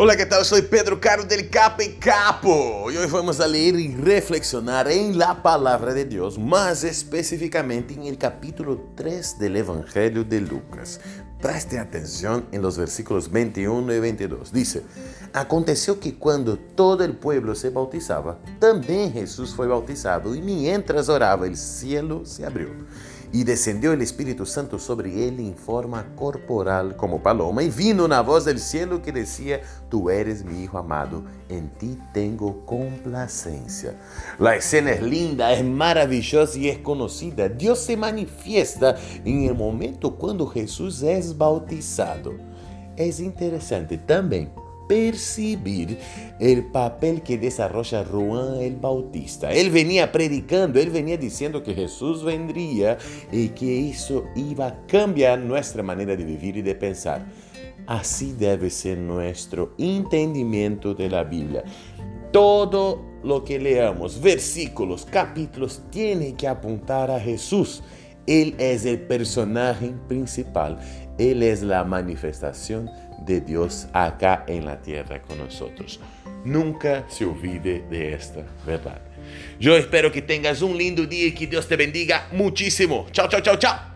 Hola, ¿qué tal? Soy Pedro Caro del Capa y Capo y hoy vamos a leer y reflexionar en la palabra de Dios, más específicamente en el capítulo 3 del Evangelio de Lucas. Preste atención en los versículos 21 y 22. Dice, aconteció que cuando todo el pueblo se bautizaba, también Jesús fue bautizado y mientras oraba el cielo se abrió y descendió el Espíritu Santo sobre él en forma corporal como paloma, y vino una voz del cielo que decía, tú eres mi Hijo amado, en ti tengo complacencia. La escena es linda, es maravillosa y es conocida. Dios se manifiesta en el momento cuando Jesús es bautizado. Es interesante también percibir el papel que desarrolla Juan el Bautista. Él venía predicando, él venía diciendo que Jesús vendría y que eso iba a cambiar nuestra manera de vivir y de pensar. Así debe ser nuestro entendimiento de la Biblia. Todo lo que leamos, versículos, capítulos, tiene que apuntar a Jesús. Él es el personaje principal. Él es la manifestación de Dios acá en la tierra con nosotros. Nunca se olvide de esta verdad. Yo espero que tengas un lindo día y que Dios te bendiga muchísimo. Chao, chao, chao, chao.